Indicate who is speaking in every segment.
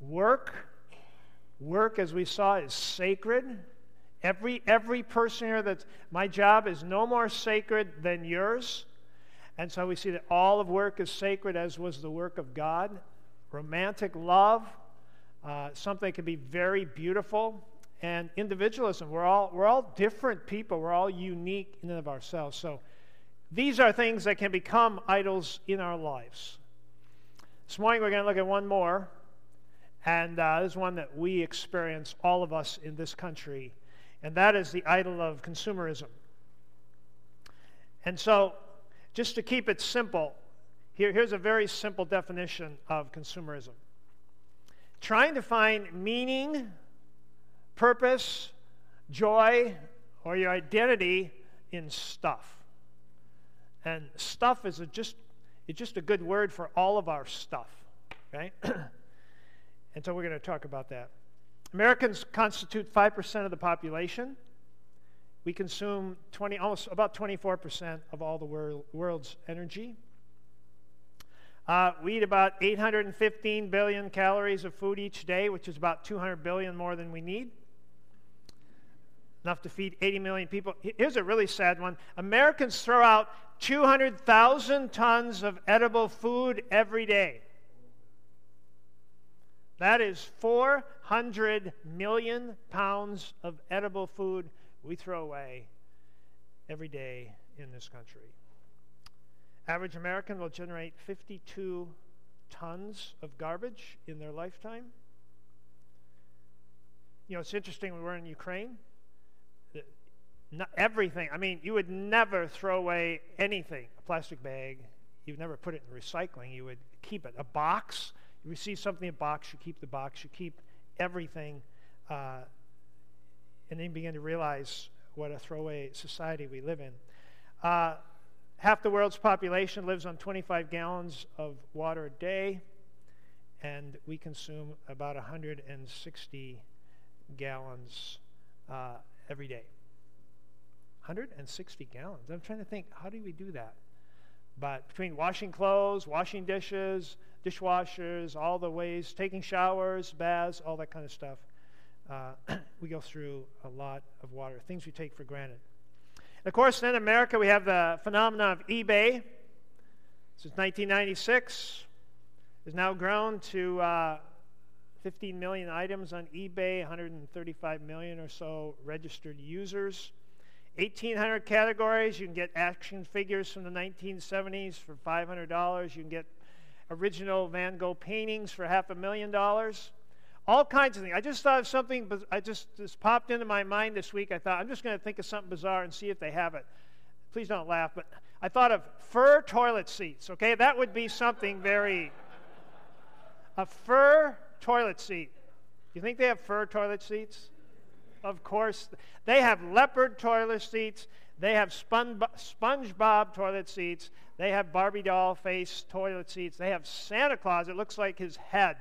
Speaker 1: Work, work, as we saw, is sacred. Every, every person here that my job is no more sacred than yours. And so we see that all of work is sacred, as was the work of God. Romantic love, uh, something can be very beautiful. And individualism, we're all, we're all different people. We're all unique in and of ourselves. So these are things that can become idols in our lives. This morning we're going to look at one more. And uh, this is one that we experience, all of us in this country. And that is the idol of consumerism. And so just to keep it simple, here, here's a very simple definition of consumerism trying to find meaning, purpose, joy, or your identity in stuff. And stuff is a just, it's just a good word for all of our stuff, okay? and so we're going to talk about that. Americans constitute 5% of the population. We consume 20, almost about 24% of all the world, world's energy. Uh, we eat about 815 billion calories of food each day, which is about 200 billion more than we need. Enough to feed 80 million people. Here's a really sad one Americans throw out 200,000 tons of edible food every day. That is 400 million pounds of edible food we throw away every day in this country. Average American will generate 52 tons of garbage in their lifetime. You know, it's interesting, we were in Ukraine. Not everything, I mean, you would never throw away anything, a plastic bag. You'd never put it in recycling. You would keep it. A box, you receive something in a box, you keep the box, you keep everything uh, and then you begin to realize what a throwaway society we live in. Uh, half the world's population lives on 25 gallons of water a day, and we consume about 160 gallons uh, every day. 160 gallons. I'm trying to think, how do we do that? But between washing clothes, washing dishes, dishwashers, all the ways, taking showers, baths, all that kind of stuff, uh, we go through a lot of water, things we take for granted. And of course, in America, we have the phenomenon of eBay. Since 1996, has now grown to uh, 15 million items on eBay, 135 million or so registered users. 1,800 categories. You can get action figures from the 1970s for $500. You can get original Van Gogh paintings for half a million dollars all kinds of things. I just thought of something, but I just, just popped into my mind this week. I thought, I'm just going to think of something bizarre and see if they have it. Please don't laugh, but I thought of fur toilet seats, okay? That would be something very. A fur toilet seat. Do you think they have fur toilet seats? Of course. They have leopard toilet seats. They have spon- SpongeBob toilet seats. They have Barbie doll face toilet seats. They have Santa Claus. It looks like his head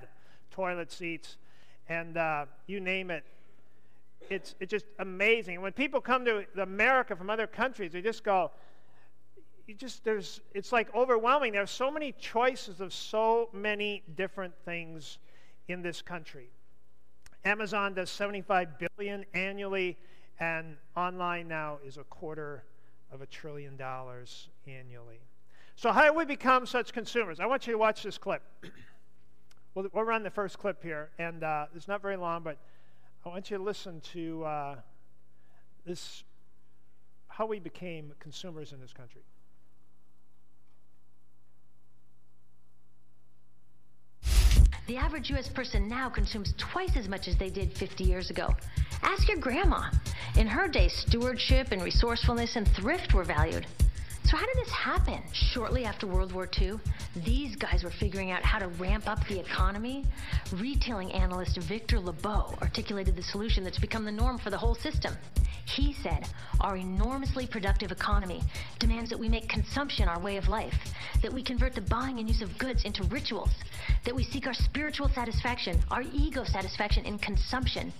Speaker 1: toilet seats and uh, you name it. It's, it's just amazing. When people come to America from other countries, they just go, you just, there's, it's like overwhelming. There's so many choices of so many different things in this country. Amazon does 75 billion annually, and online now is a quarter of a trillion dollars annually. So, how do we become such consumers? I want you to watch this clip. We'll, we'll run the first clip here, and uh, it's not very long, but I want you to listen to uh, this how we became consumers in this country.
Speaker 2: The average U.S. person now consumes twice as much as they did 50 years ago. Ask your grandma. In her day, stewardship and resourcefulness and thrift were valued. So, how did this happen? Shortly after World War II, these guys were figuring out how to ramp up the economy. Retailing analyst Victor Lebow articulated the solution that's become the norm for the whole system. He said, Our enormously productive economy demands that we make consumption our way of life, that we convert the buying and use of goods into rituals, that we seek our spiritual satisfaction, our ego satisfaction in consumption.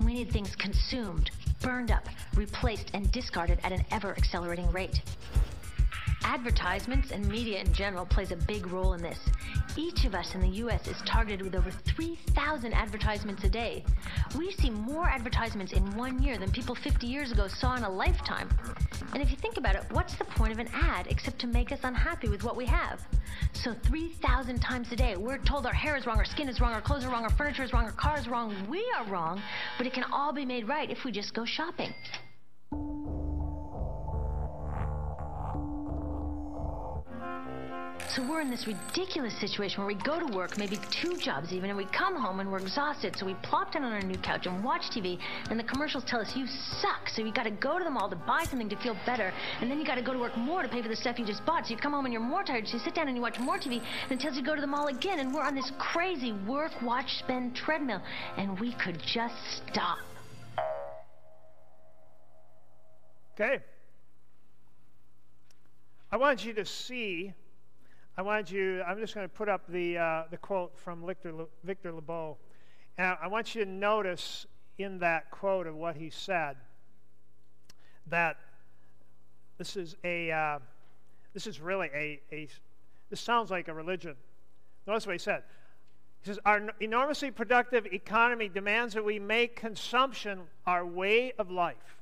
Speaker 2: We need things consumed, burned up, replaced, and discarded at an ever accelerating rate. Advertisements and media in general plays a big role in this. Each of us in the U.S. is targeted with over 3,000 advertisements a day. We see more advertisements in one year than people 50 years ago saw in a lifetime. And if you think about it, what's the point of an ad except to make us unhappy with what we have? So 3,000 times a day, we're told our hair is wrong, our skin is wrong, our clothes are wrong, our furniture is wrong, our car is wrong. We are wrong, but it can all be made right if we just go shopping. We're in this ridiculous situation where we go to work, maybe two jobs even, and we come home and we're exhausted. So we plop down on our new couch and watch TV, and the commercials tell us you suck. So you got to go to the mall to buy something to feel better, and then you got to go to work more to pay for the stuff you just bought. So you come home and you're more tired. So you sit down and you watch more TV, and it tells you to go to the mall again. And we're on this crazy work, watch, spend treadmill, and we could just stop.
Speaker 1: Okay. I want you to see I want you, I'm just going to put up the, uh, the quote from Victor, Le, Victor Lebow. And I want you to notice in that quote of what he said that this is a, uh, this is really a, a, this sounds like a religion. Notice what he said. He says, Our enormously productive economy demands that we make consumption our way of life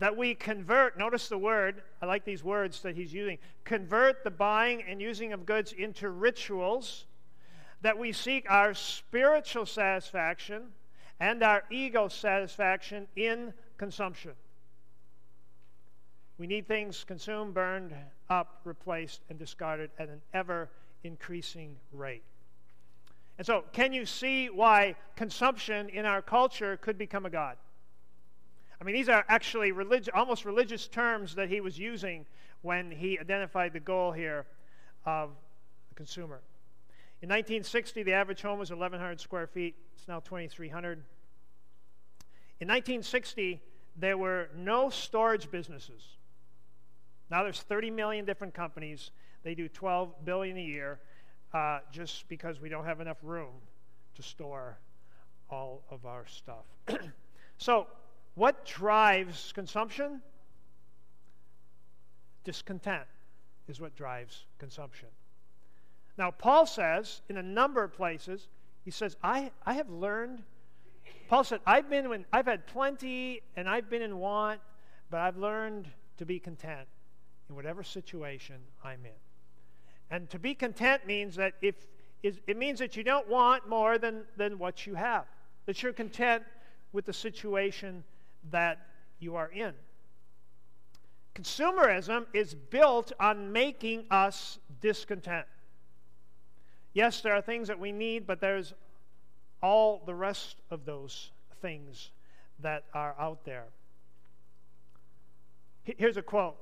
Speaker 1: that we convert, notice the word, I like these words that he's using, convert the buying and using of goods into rituals, that we seek our spiritual satisfaction and our ego satisfaction in consumption. We need things consumed, burned up, replaced, and discarded at an ever increasing rate. And so, can you see why consumption in our culture could become a God? I mean, these are actually relig- almost religious terms that he was using when he identified the goal here of the consumer. In 1960, the average home was 1,100 square feet. It's now 2,300. In 1960, there were no storage businesses. Now there's 30 million different companies. They do 12 billion a year, uh, just because we don't have enough room to store all of our stuff. so what drives consumption? Discontent is what drives consumption. Now, Paul says in a number of places, he says, I, I have learned. Paul said, I've been when I've had plenty and I've been in want, but I've learned to be content in whatever situation I'm in. And to be content means that if it means that you don't want more than, than what you have, that you're content with the situation that you are in. Consumerism is built on making us discontent. Yes, there are things that we need, but there's all the rest of those things that are out there. Here's a quote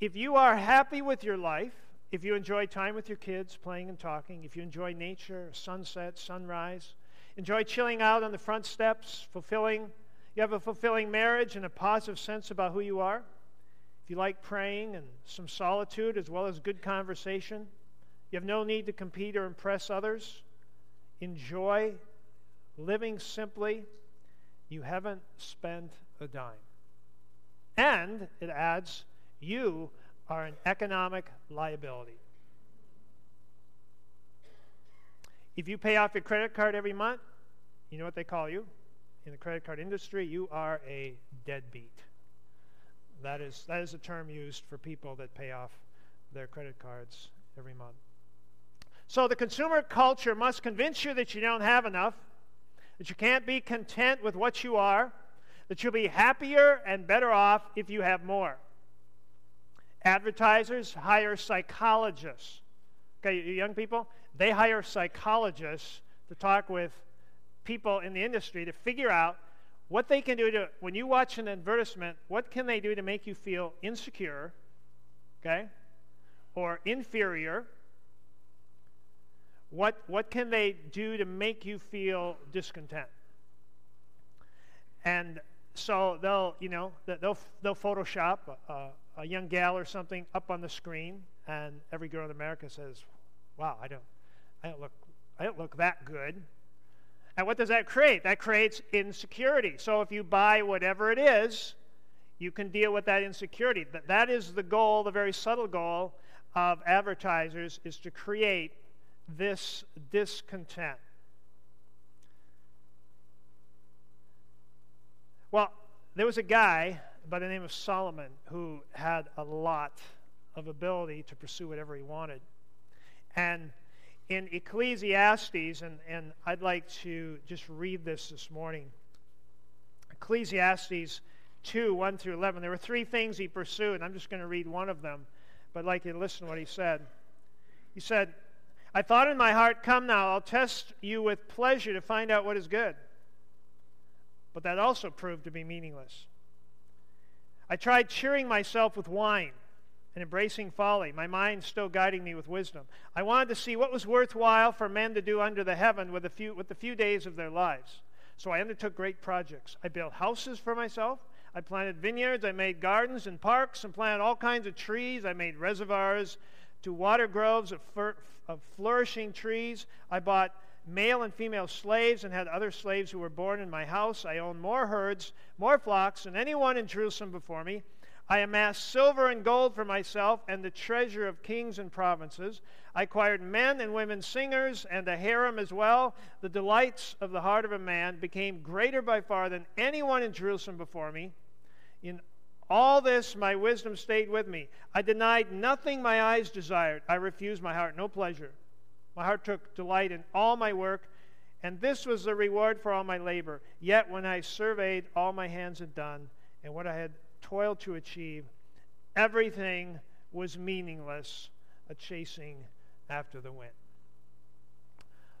Speaker 1: If you are happy with your life, if you enjoy time with your kids, playing and talking, if you enjoy nature, sunset, sunrise, enjoy chilling out on the front steps, fulfilling you have a fulfilling marriage and a positive sense about who you are, if you like praying and some solitude as well as good conversation, you have no need to compete or impress others, enjoy living simply, you haven't spent a dime. And it adds, you are an economic liability. If you pay off your credit card every month, you know what they call you? In the credit card industry, you are a deadbeat. That is, that is a term used for people that pay off their credit cards every month. So the consumer culture must convince you that you don't have enough, that you can't be content with what you are, that you'll be happier and better off if you have more. Advertisers hire psychologists. Okay, you young people, they hire psychologists to talk with people in the industry to figure out what they can do to, when you watch an advertisement, what can they do to make you feel insecure, okay, or inferior? What, what can they do to make you feel discontent? And so they'll, you know, they'll, they'll Photoshop a, a young gal or something up on the screen, and every girl in America says, wow, I don't, I don't look, I don't look that good. And what does that create? That creates insecurity. So if you buy whatever it is, you can deal with that insecurity. That, that is the goal, the very subtle goal of advertisers is to create this discontent. Well, there was a guy by the name of Solomon who had a lot of ability to pursue whatever he wanted. And in Ecclesiastes, and, and I'd like to just read this this morning Ecclesiastes 2 1 through 11. There were three things he pursued. I'm just going to read one of them, but I'd like you to listen to what he said. He said, I thought in my heart, Come now, I'll test you with pleasure to find out what is good. But that also proved to be meaningless. I tried cheering myself with wine and embracing folly, my mind still guiding me with wisdom. I wanted to see what was worthwhile for men to do under the heaven with, a few, with the few days of their lives. So I undertook great projects. I built houses for myself. I planted vineyards. I made gardens and parks and planted all kinds of trees. I made reservoirs to water groves of, of flourishing trees. I bought male and female slaves and had other slaves who were born in my house. I owned more herds, more flocks than anyone in Jerusalem before me. I amassed silver and gold for myself and the treasure of kings and provinces. I acquired men and women singers and a harem as well. The delights of the heart of a man became greater by far than anyone in Jerusalem before me. In all this, my wisdom stayed with me. I denied nothing my eyes desired. I refused my heart no pleasure. My heart took delight in all my work, and this was the reward for all my labor. Yet when I surveyed all my hands had done and what I had toiled to achieve, everything was meaningless, a chasing after the wind.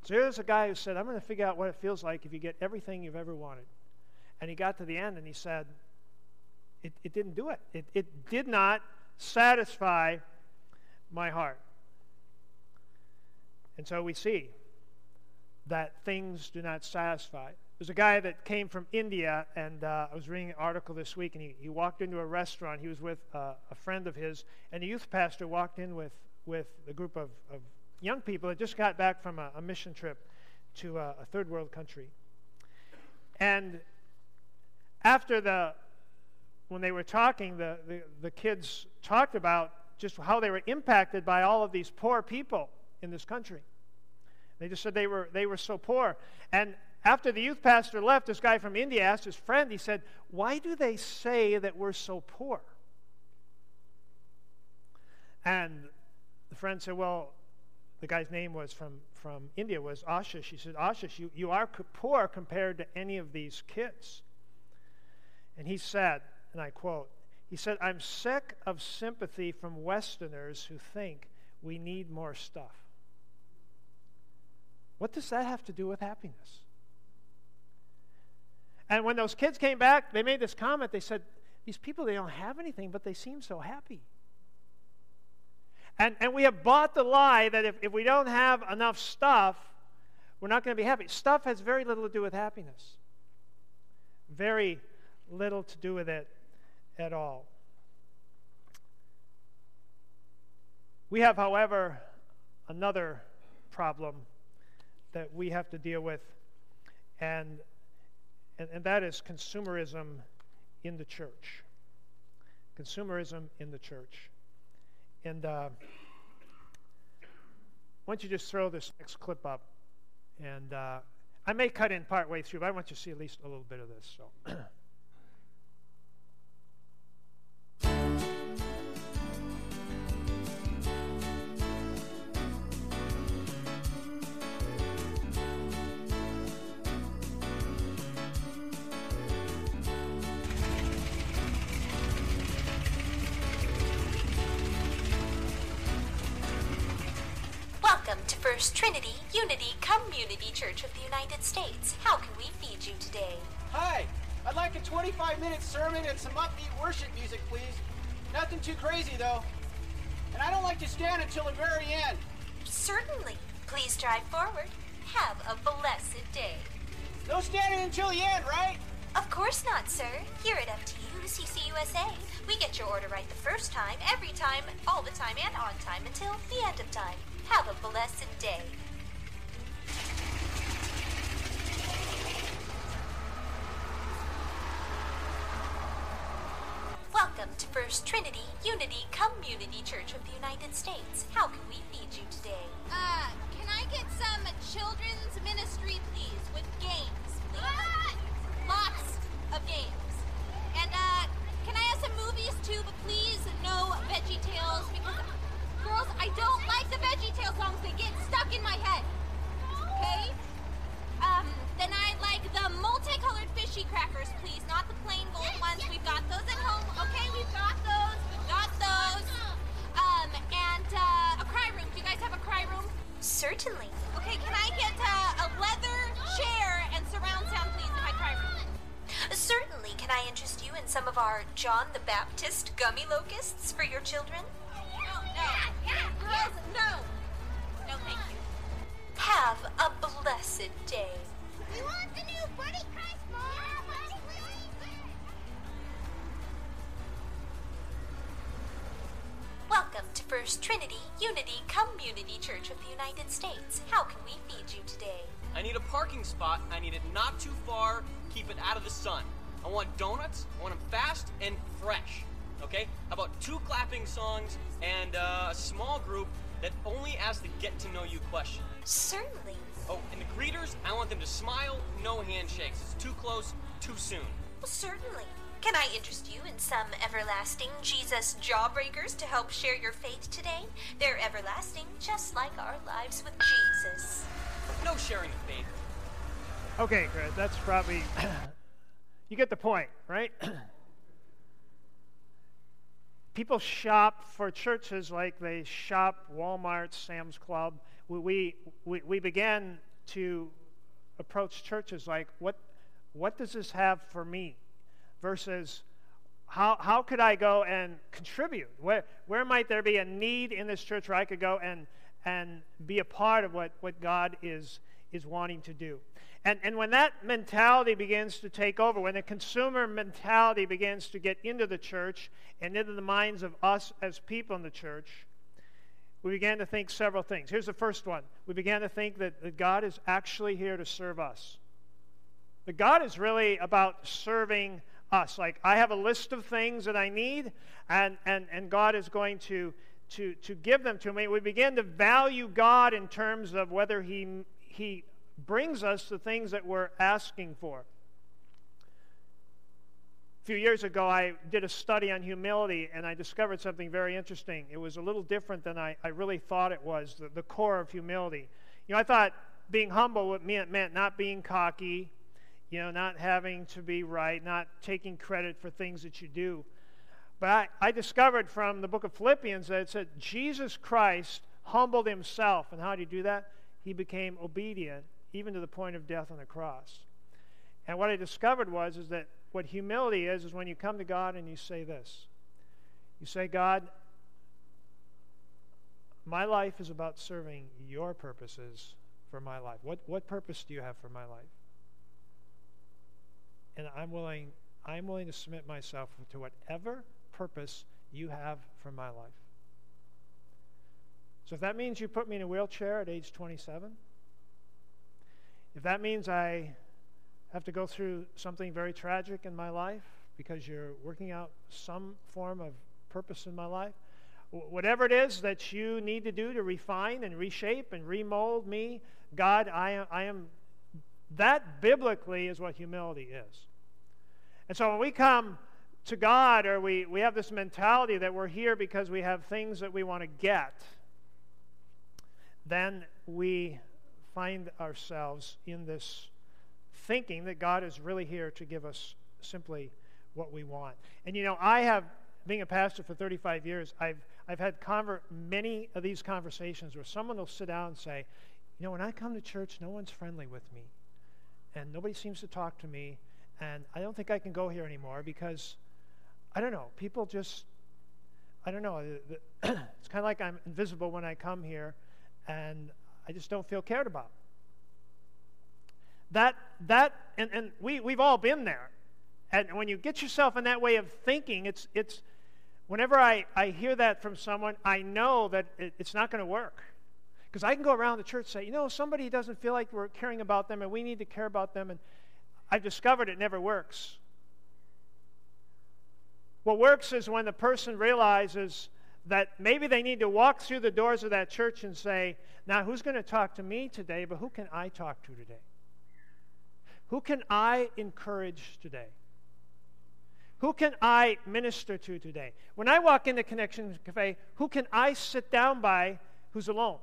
Speaker 1: So here's a guy who said, I'm going to figure out what it feels like if you get everything you've ever wanted. And he got to the end and he said, it, it didn't do it. it. It did not satisfy my heart. And so we see that things do not satisfy. There's a guy that came from India, and uh, I was reading an article this week, and he, he walked into a restaurant. He was with uh, a friend of his, and a youth pastor walked in with, with a group of, of young people that just got back from a, a mission trip to a, a third world country. And after the, when they were talking, the, the, the kids talked about just how they were impacted by all of these poor people in this country. They just said they were, they were so poor. And after the youth pastor left, this guy from India asked his friend, he said, Why do they say that we're so poor? And the friend said, Well, the guy's name was from, from India was Ashish. He said, Ashish, you, you are poor compared to any of these kids. And he said, and I quote, he said, I'm sick of sympathy from Westerners who think we need more stuff. What does that have to do with happiness? And when those kids came back, they made this comment. They said, These people, they don't have anything, but they seem so happy. And, and we have bought the lie that if, if we don't have enough stuff, we're not going to be happy. Stuff has very little to do with happiness, very little to do with it at all. We have, however, another problem that we have to deal with, and, and, and that is consumerism in the church. Consumerism in the church. And uh, why don't you just throw this next clip up? And uh, I may cut in part way through, but I want you to see at least a little bit of this. So.
Speaker 3: States. How can we feed you today?
Speaker 4: Hi, I'd like a 25 minute sermon and some upbeat worship music, please. Nothing too crazy, though. And I don't like to stand until the very end.
Speaker 3: Certainly. Please drive forward. Have a blessed day.
Speaker 4: No standing until the end, right?
Speaker 3: Of course not, sir. Here at FTU CCUSA, we get your order right the first time, every time, all the time, and on time until the end of time. Have a blessed day. Welcome to First Trinity Unity Community Church of the United States. How can we feed you today?
Speaker 5: Uh, can I get some children's ministry, please, with games, please? Lots of games. And, uh, can I have some movies too, but please no Veggie Tales because, girls, I don't like the Veggie Tale songs. They get stuck in my head. Okay? Um, then I'd like the multicolored fishy crackers, please, not the plain gold ones. We've got those at home. Okay, we've got those. We've got those. Um, and uh, a cry room. Do you guys have a cry room?
Speaker 3: Certainly.
Speaker 5: Okay, can I get uh, a leather chair and surround sound, please, in my cry room?
Speaker 3: Certainly. Can I interest you in some of our John the Baptist gummy locusts for your children?
Speaker 5: No, no. Girls, no. No, thank you.
Speaker 3: Have a blessed day.
Speaker 5: We want the new Buddy Christ, Mom.
Speaker 3: First Trinity Unity Community Church of the United States. How can we feed you today?
Speaker 6: I need a parking spot. I need it not too far. Keep it out of the sun. I want donuts. I want them fast and fresh. Okay? How about two clapping songs and uh, a small group that only asks the get to know you question?
Speaker 3: Certainly.
Speaker 6: Oh, and the greeters, I want them to smile, no handshakes. It's too close, too soon.
Speaker 3: Well, Certainly. Can I interest you in some everlasting Jesus jawbreakers to help share your faith today? They're everlasting, just like our lives with Jesus.
Speaker 6: No sharing of faith.
Speaker 1: Okay, Chris, that's probably. you get the point, right? People shop for churches like they shop Walmart, Sam's Club. We, we, we began to approach churches like, what, what does this have for me? Versus, how, how could I go and contribute? Where, where might there be a need in this church where I could go and, and be a part of what, what God is, is wanting to do? And, and when that mentality begins to take over, when the consumer mentality begins to get into the church and into the minds of us as people in the church, we began to think several things. Here's the first one. We began to think that, that God is actually here to serve us. That God is really about serving us. Like, I have a list of things that I need, and, and, and God is going to, to, to give them to me. We begin to value God in terms of whether He, he brings us the things that we're asking for. A few years ago, I did a study on humility, and I discovered something very interesting. It was a little different than I, I really thought it was, the, the core of humility. You know, I thought being humble meant, meant not being cocky, you know, not having to be right, not taking credit for things that you do. But I, I discovered from the book of Philippians that it said Jesus Christ humbled himself. And how did he do that? He became obedient, even to the point of death on the cross. And what I discovered was is that what humility is is when you come to God and you say this. You say, God, my life is about serving your purposes for my life. What, what purpose do you have for my life? And I'm willing, I'm willing to submit myself to whatever purpose you have for my life. So if that means you put me in a wheelchair at age 27, if that means I have to go through something very tragic in my life because you're working out some form of purpose in my life, whatever it is that you need to do to refine and reshape and remold me, God, I am, I am that biblically is what humility is. And so when we come to God or we, we have this mentality that we're here because we have things that we want to get, then we find ourselves in this thinking that God is really here to give us simply what we want. And you know, I have, being a pastor for 35 years, I've, I've had conver- many of these conversations where someone will sit down and say, you know, when I come to church, no one's friendly with me. And nobody seems to talk to me. And I don't think I can go here anymore because, I don't know, people just, I don't know. It's kind of like I'm invisible when I come here and I just don't feel cared about. That, that and, and we, we've all been there. And when you get yourself in that way of thinking, it's, it's whenever I, I hear that from someone, I know that it, it's not going to work. Because I can go around the church and say, you know, somebody doesn't feel like we're caring about them and we need to care about them. And I've discovered it never works. What works is when the person realizes that maybe they need to walk through the doors of that church and say, Now, who's going to talk to me today, but who can I talk to today? Who can I encourage today? Who can I minister to today? When I walk into Connection Cafe, who can I sit down by who's alone?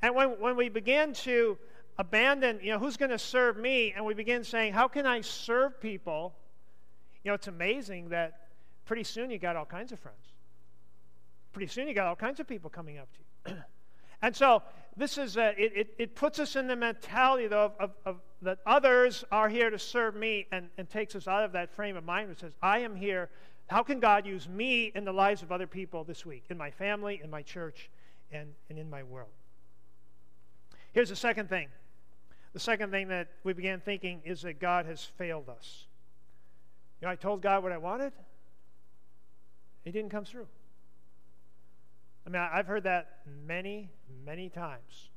Speaker 1: And when, when we begin to abandon, you know, who's going to serve me, and we begin saying, how can I serve people? You know, it's amazing that pretty soon you got all kinds of friends. Pretty soon you got all kinds of people coming up to you. and so this is, a, it, it, it, puts us in the mentality, though, of, of, that others are here to serve me and, and takes us out of that frame of mind which says, I am here. How can God use me in the lives of other people this week, in my family, in my church, and, and in my world? Here's the second thing. The second thing that we began thinking is that God has failed us. You know, I told God what I wanted, He didn't come through. I mean, I've heard that many, many times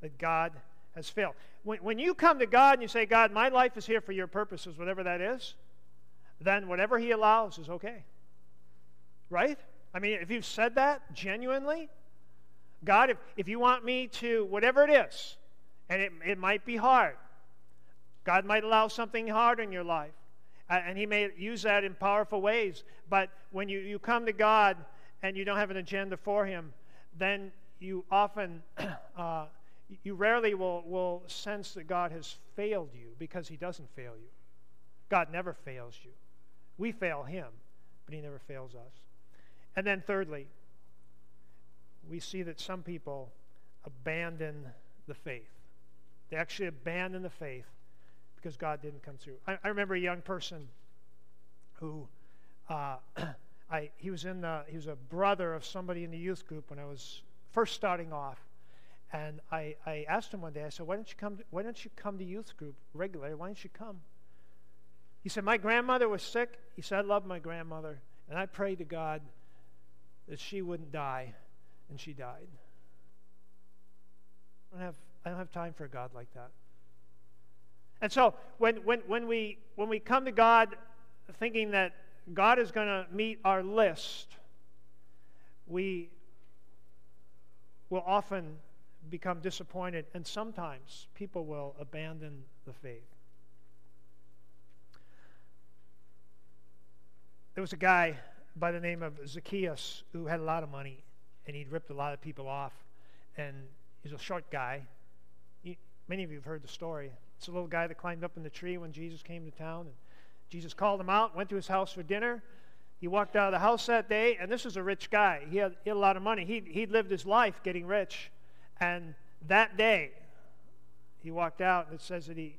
Speaker 1: that God has failed. When, when you come to God and you say, God, my life is here for your purposes, whatever that is, then whatever He allows is okay. Right? I mean, if you've said that genuinely, God, if, if you want me to, whatever it is, and it, it might be hard, God might allow something hard in your life, and He may use that in powerful ways. But when you, you come to God and you don't have an agenda for Him, then you often, uh, you rarely will, will sense that God has failed you because He doesn't fail you. God never fails you. We fail Him, but He never fails us. And then, thirdly, we see that some people abandon the faith. They actually abandon the faith because God didn't come through. I, I remember a young person who uh, I, he was in the, he was a brother of somebody in the youth group when I was first starting off. And I, I asked him one day, I said, why don't, you come to, why don't you come to youth group regularly? Why don't you come? He said, My grandmother was sick. He said, I love my grandmother. And I prayed to God that she wouldn't die and she died. I don't have, I don't have time for a God like that. And so when, when, when, we, when we come to God thinking that God is going to meet our list, we will often become disappointed, and sometimes people will abandon the faith. There was a guy by the name of Zacchaeus who had a lot of money, and he'd ripped a lot of people off. And he's a short guy. He, many of you have heard the story. It's a little guy that climbed up in the tree when Jesus came to town. And Jesus called him out, went to his house for dinner. He walked out of the house that day, and this was a rich guy. He had, he had a lot of money. He, he'd lived his life getting rich. And that day, he walked out, and it says that he,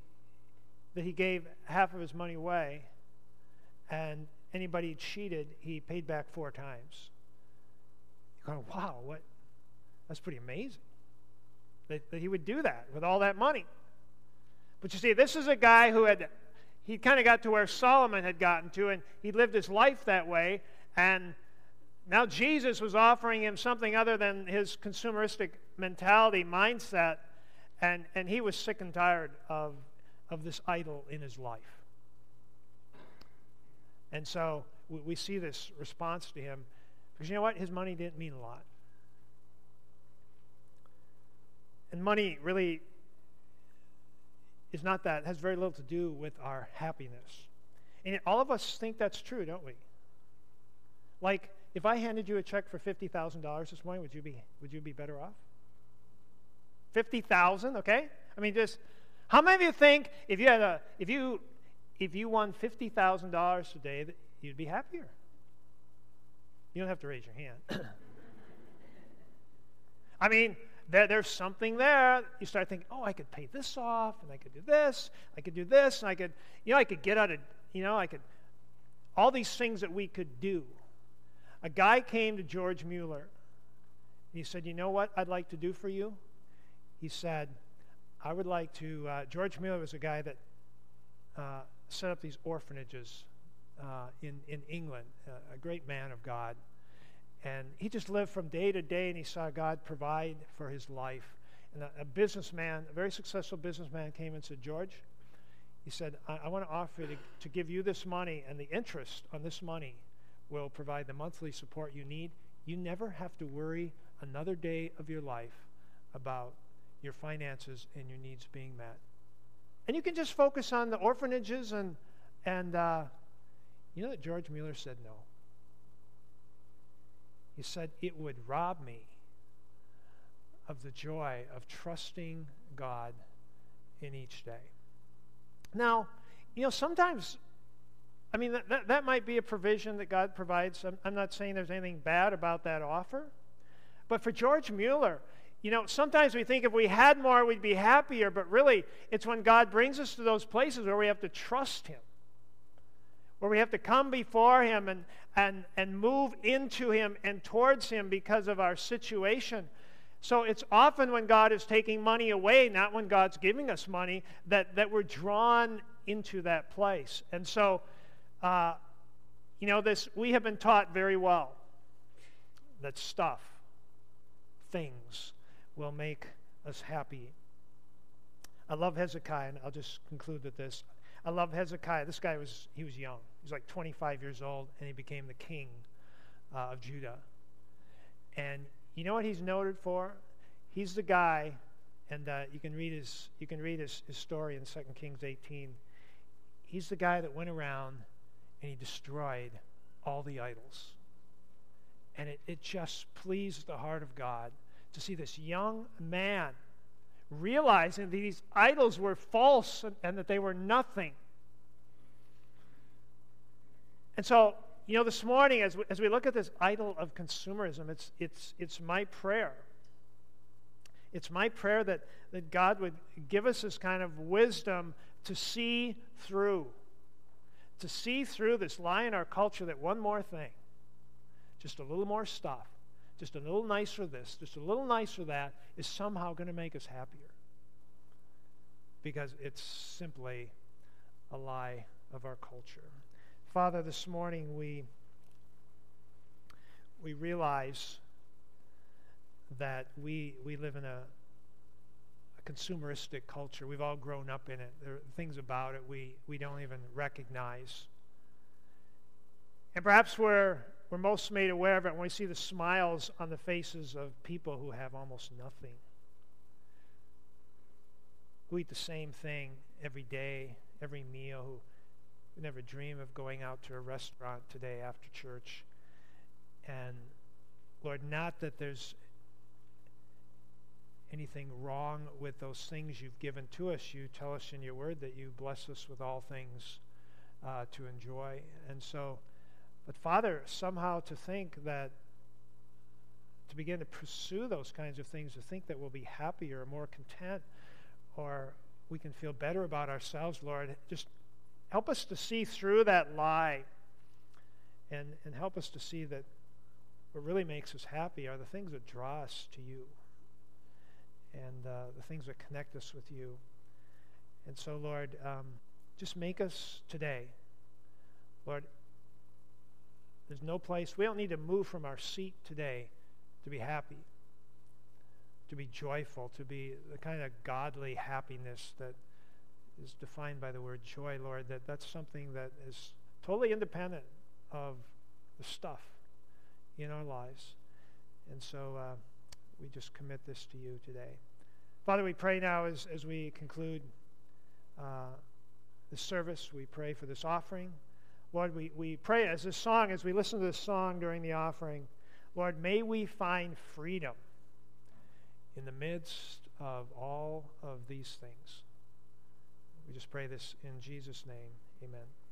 Speaker 1: that he gave half of his money away. And anybody cheated, he paid back four times. You're going, wow, what? That's pretty amazing that, that he would do that with all that money. But you see, this is a guy who had, he kind of got to where Solomon had gotten to, and he lived his life that way. And now Jesus was offering him something other than his consumeristic mentality mindset, and, and he was sick and tired of, of this idol in his life. And so we, we see this response to him because you know what? His money didn't mean a lot. And money really is not that, it has very little to do with our happiness. And all of us think that's true, don't we? Like, if I handed you a check for $50,000 this morning, would you be, would you be better off? 50,000, okay? I mean, just, how many of you think if you had a, if you, if you won $50,000 today, that you'd be happier? You don't have to raise your hand. I mean, there, there's something there. You start thinking, oh, I could pay this off, and I could do this, I could do this, and I could, you know, I could get out of, you know, I could, all these things that we could do. A guy came to George Mueller. and He said, you know what I'd like to do for you? He said, I would like to, uh, George Mueller was a guy that uh, set up these orphanages uh, in, in England, a great man of God. And he just lived from day to day and he saw God provide for his life. And a, a businessman, a very successful businessman, came and said, George, he said, I, I want to offer to, to give you this money, and the interest on this money will provide the monthly support you need. You never have to worry another day of your life about your finances and your needs being met. And you can just focus on the orphanages and, and uh, you know that George Mueller said no. He said it would rob me of the joy of trusting God in each day. Now, you know, sometimes, I mean, that, that, that might be a provision that God provides. I'm, I'm not saying there's anything bad about that offer. But for George Mueller, you know, sometimes we think if we had more, we'd be happier, but really, it's when God brings us to those places where we have to trust Him, where we have to come before Him and, and, and move into Him and towards Him because of our situation so it's often when God is taking money away, not when God's giving us money, that, that we're drawn into that place. And so, uh, you know, this we have been taught very well that stuff, things, will make us happy. I love Hezekiah, and I'll just conclude with this. I love Hezekiah. This guy was he was young. He was like 25 years old, and he became the king uh, of Judah. And you know what he's noted for? He's the guy, and uh, you can read his you can read his, his story in 2 Kings 18. He's the guy that went around and he destroyed all the idols. And it, it just pleased the heart of God to see this young man realizing that these idols were false and, and that they were nothing. And so you know, this morning, as we, as we look at this idol of consumerism, it's, it's, it's my prayer. It's my prayer that, that God would give us this kind of wisdom to see through, to see through this lie in our culture that one more thing, just a little more stuff, just a little nicer this, just a little nicer that, is somehow going to make us happier. Because it's simply a lie of our culture. Father, this morning we, we realize that we, we live in a, a consumeristic culture. We've all grown up in it. There are things about it we, we don't even recognize. And perhaps we're, we're most made aware of it when we see the smiles on the faces of people who have almost nothing, who eat the same thing every day, every meal, who never dream of going out to a restaurant today after church. And Lord, not that there's anything wrong with those things you've given to us. You tell us in your word that you bless us with all things uh, to enjoy. And so, but Father, somehow to think that to begin to pursue those kinds of things, to think that we'll be happier, more content, or we can feel better about ourselves, Lord, just Help us to see through that lie and, and help us to see that what really makes us happy are the things that draw us to you and uh, the things that connect us with you. And so, Lord, um, just make us today, Lord, there's no place, we don't need to move from our seat today to be happy, to be joyful, to be the kind of godly happiness that is defined by the word joy, Lord, that that's something that is totally independent of the stuff in our lives. And so uh, we just commit this to you today. Father, we pray now as, as we conclude uh, the service, we pray for this offering. Lord, we, we pray as this song, as we listen to this song during the offering, Lord, may we find freedom in the midst of all of these things. We just pray this in Jesus' name. Amen.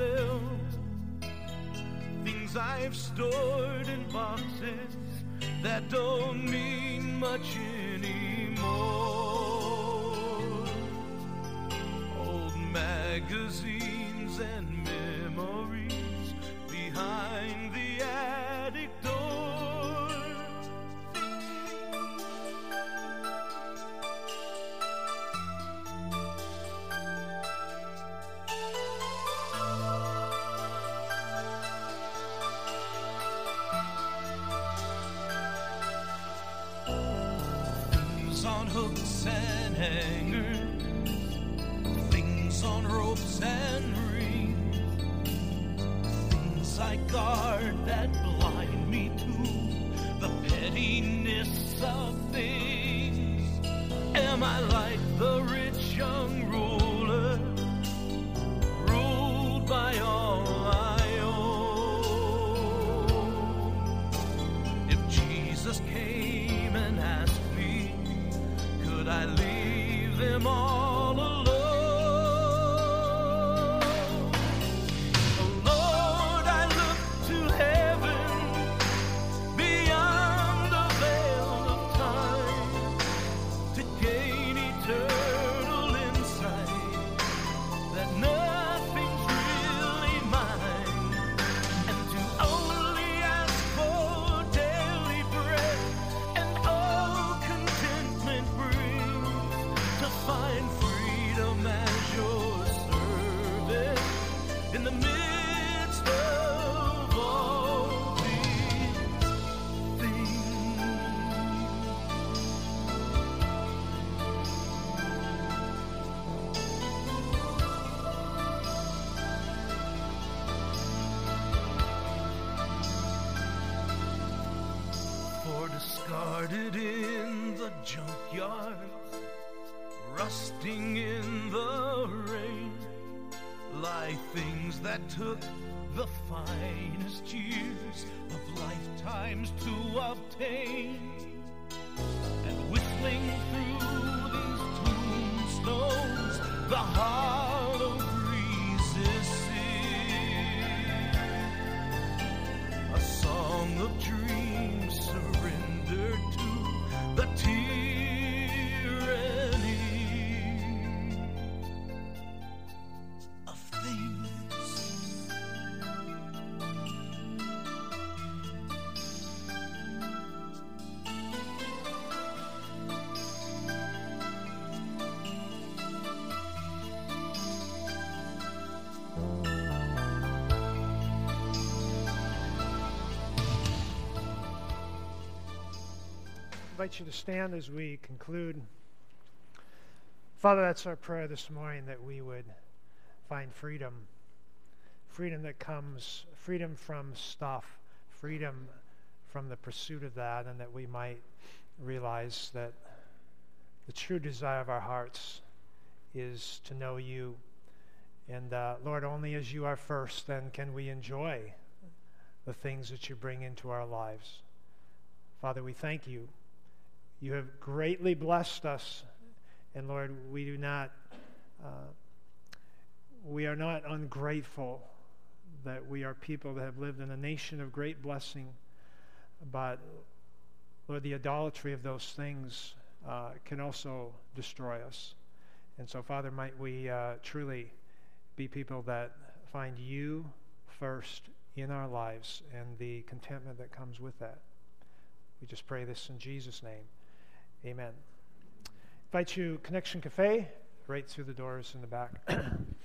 Speaker 7: myself things I've stored in boxes that don't mean much anymore. Old magazines and memories behind discarded in the junkyard, rusting in the rain, lie things that took the finest years of lifetimes to obtain. And whistling through these tombstones, the hollow
Speaker 1: invite you to stand as we conclude. Father, that's our prayer this morning that we would find freedom. Freedom that comes, freedom from stuff, freedom from the pursuit of that, and that we might realize that the true desire of our hearts is to know you. And uh, Lord, only as you are first, then can we enjoy the things that you bring into our lives. Father, we thank you. You have greatly blessed us. And Lord, we do not, uh, we are not ungrateful that we are people that have lived in a nation of great blessing. But Lord, the idolatry of those things uh, can also destroy us. And so, Father, might we uh, truly be people that find you first in our lives and the contentment that comes with that. We just pray this in Jesus' name. Amen. Invite you, Connection Cafe, right through the doors in the back.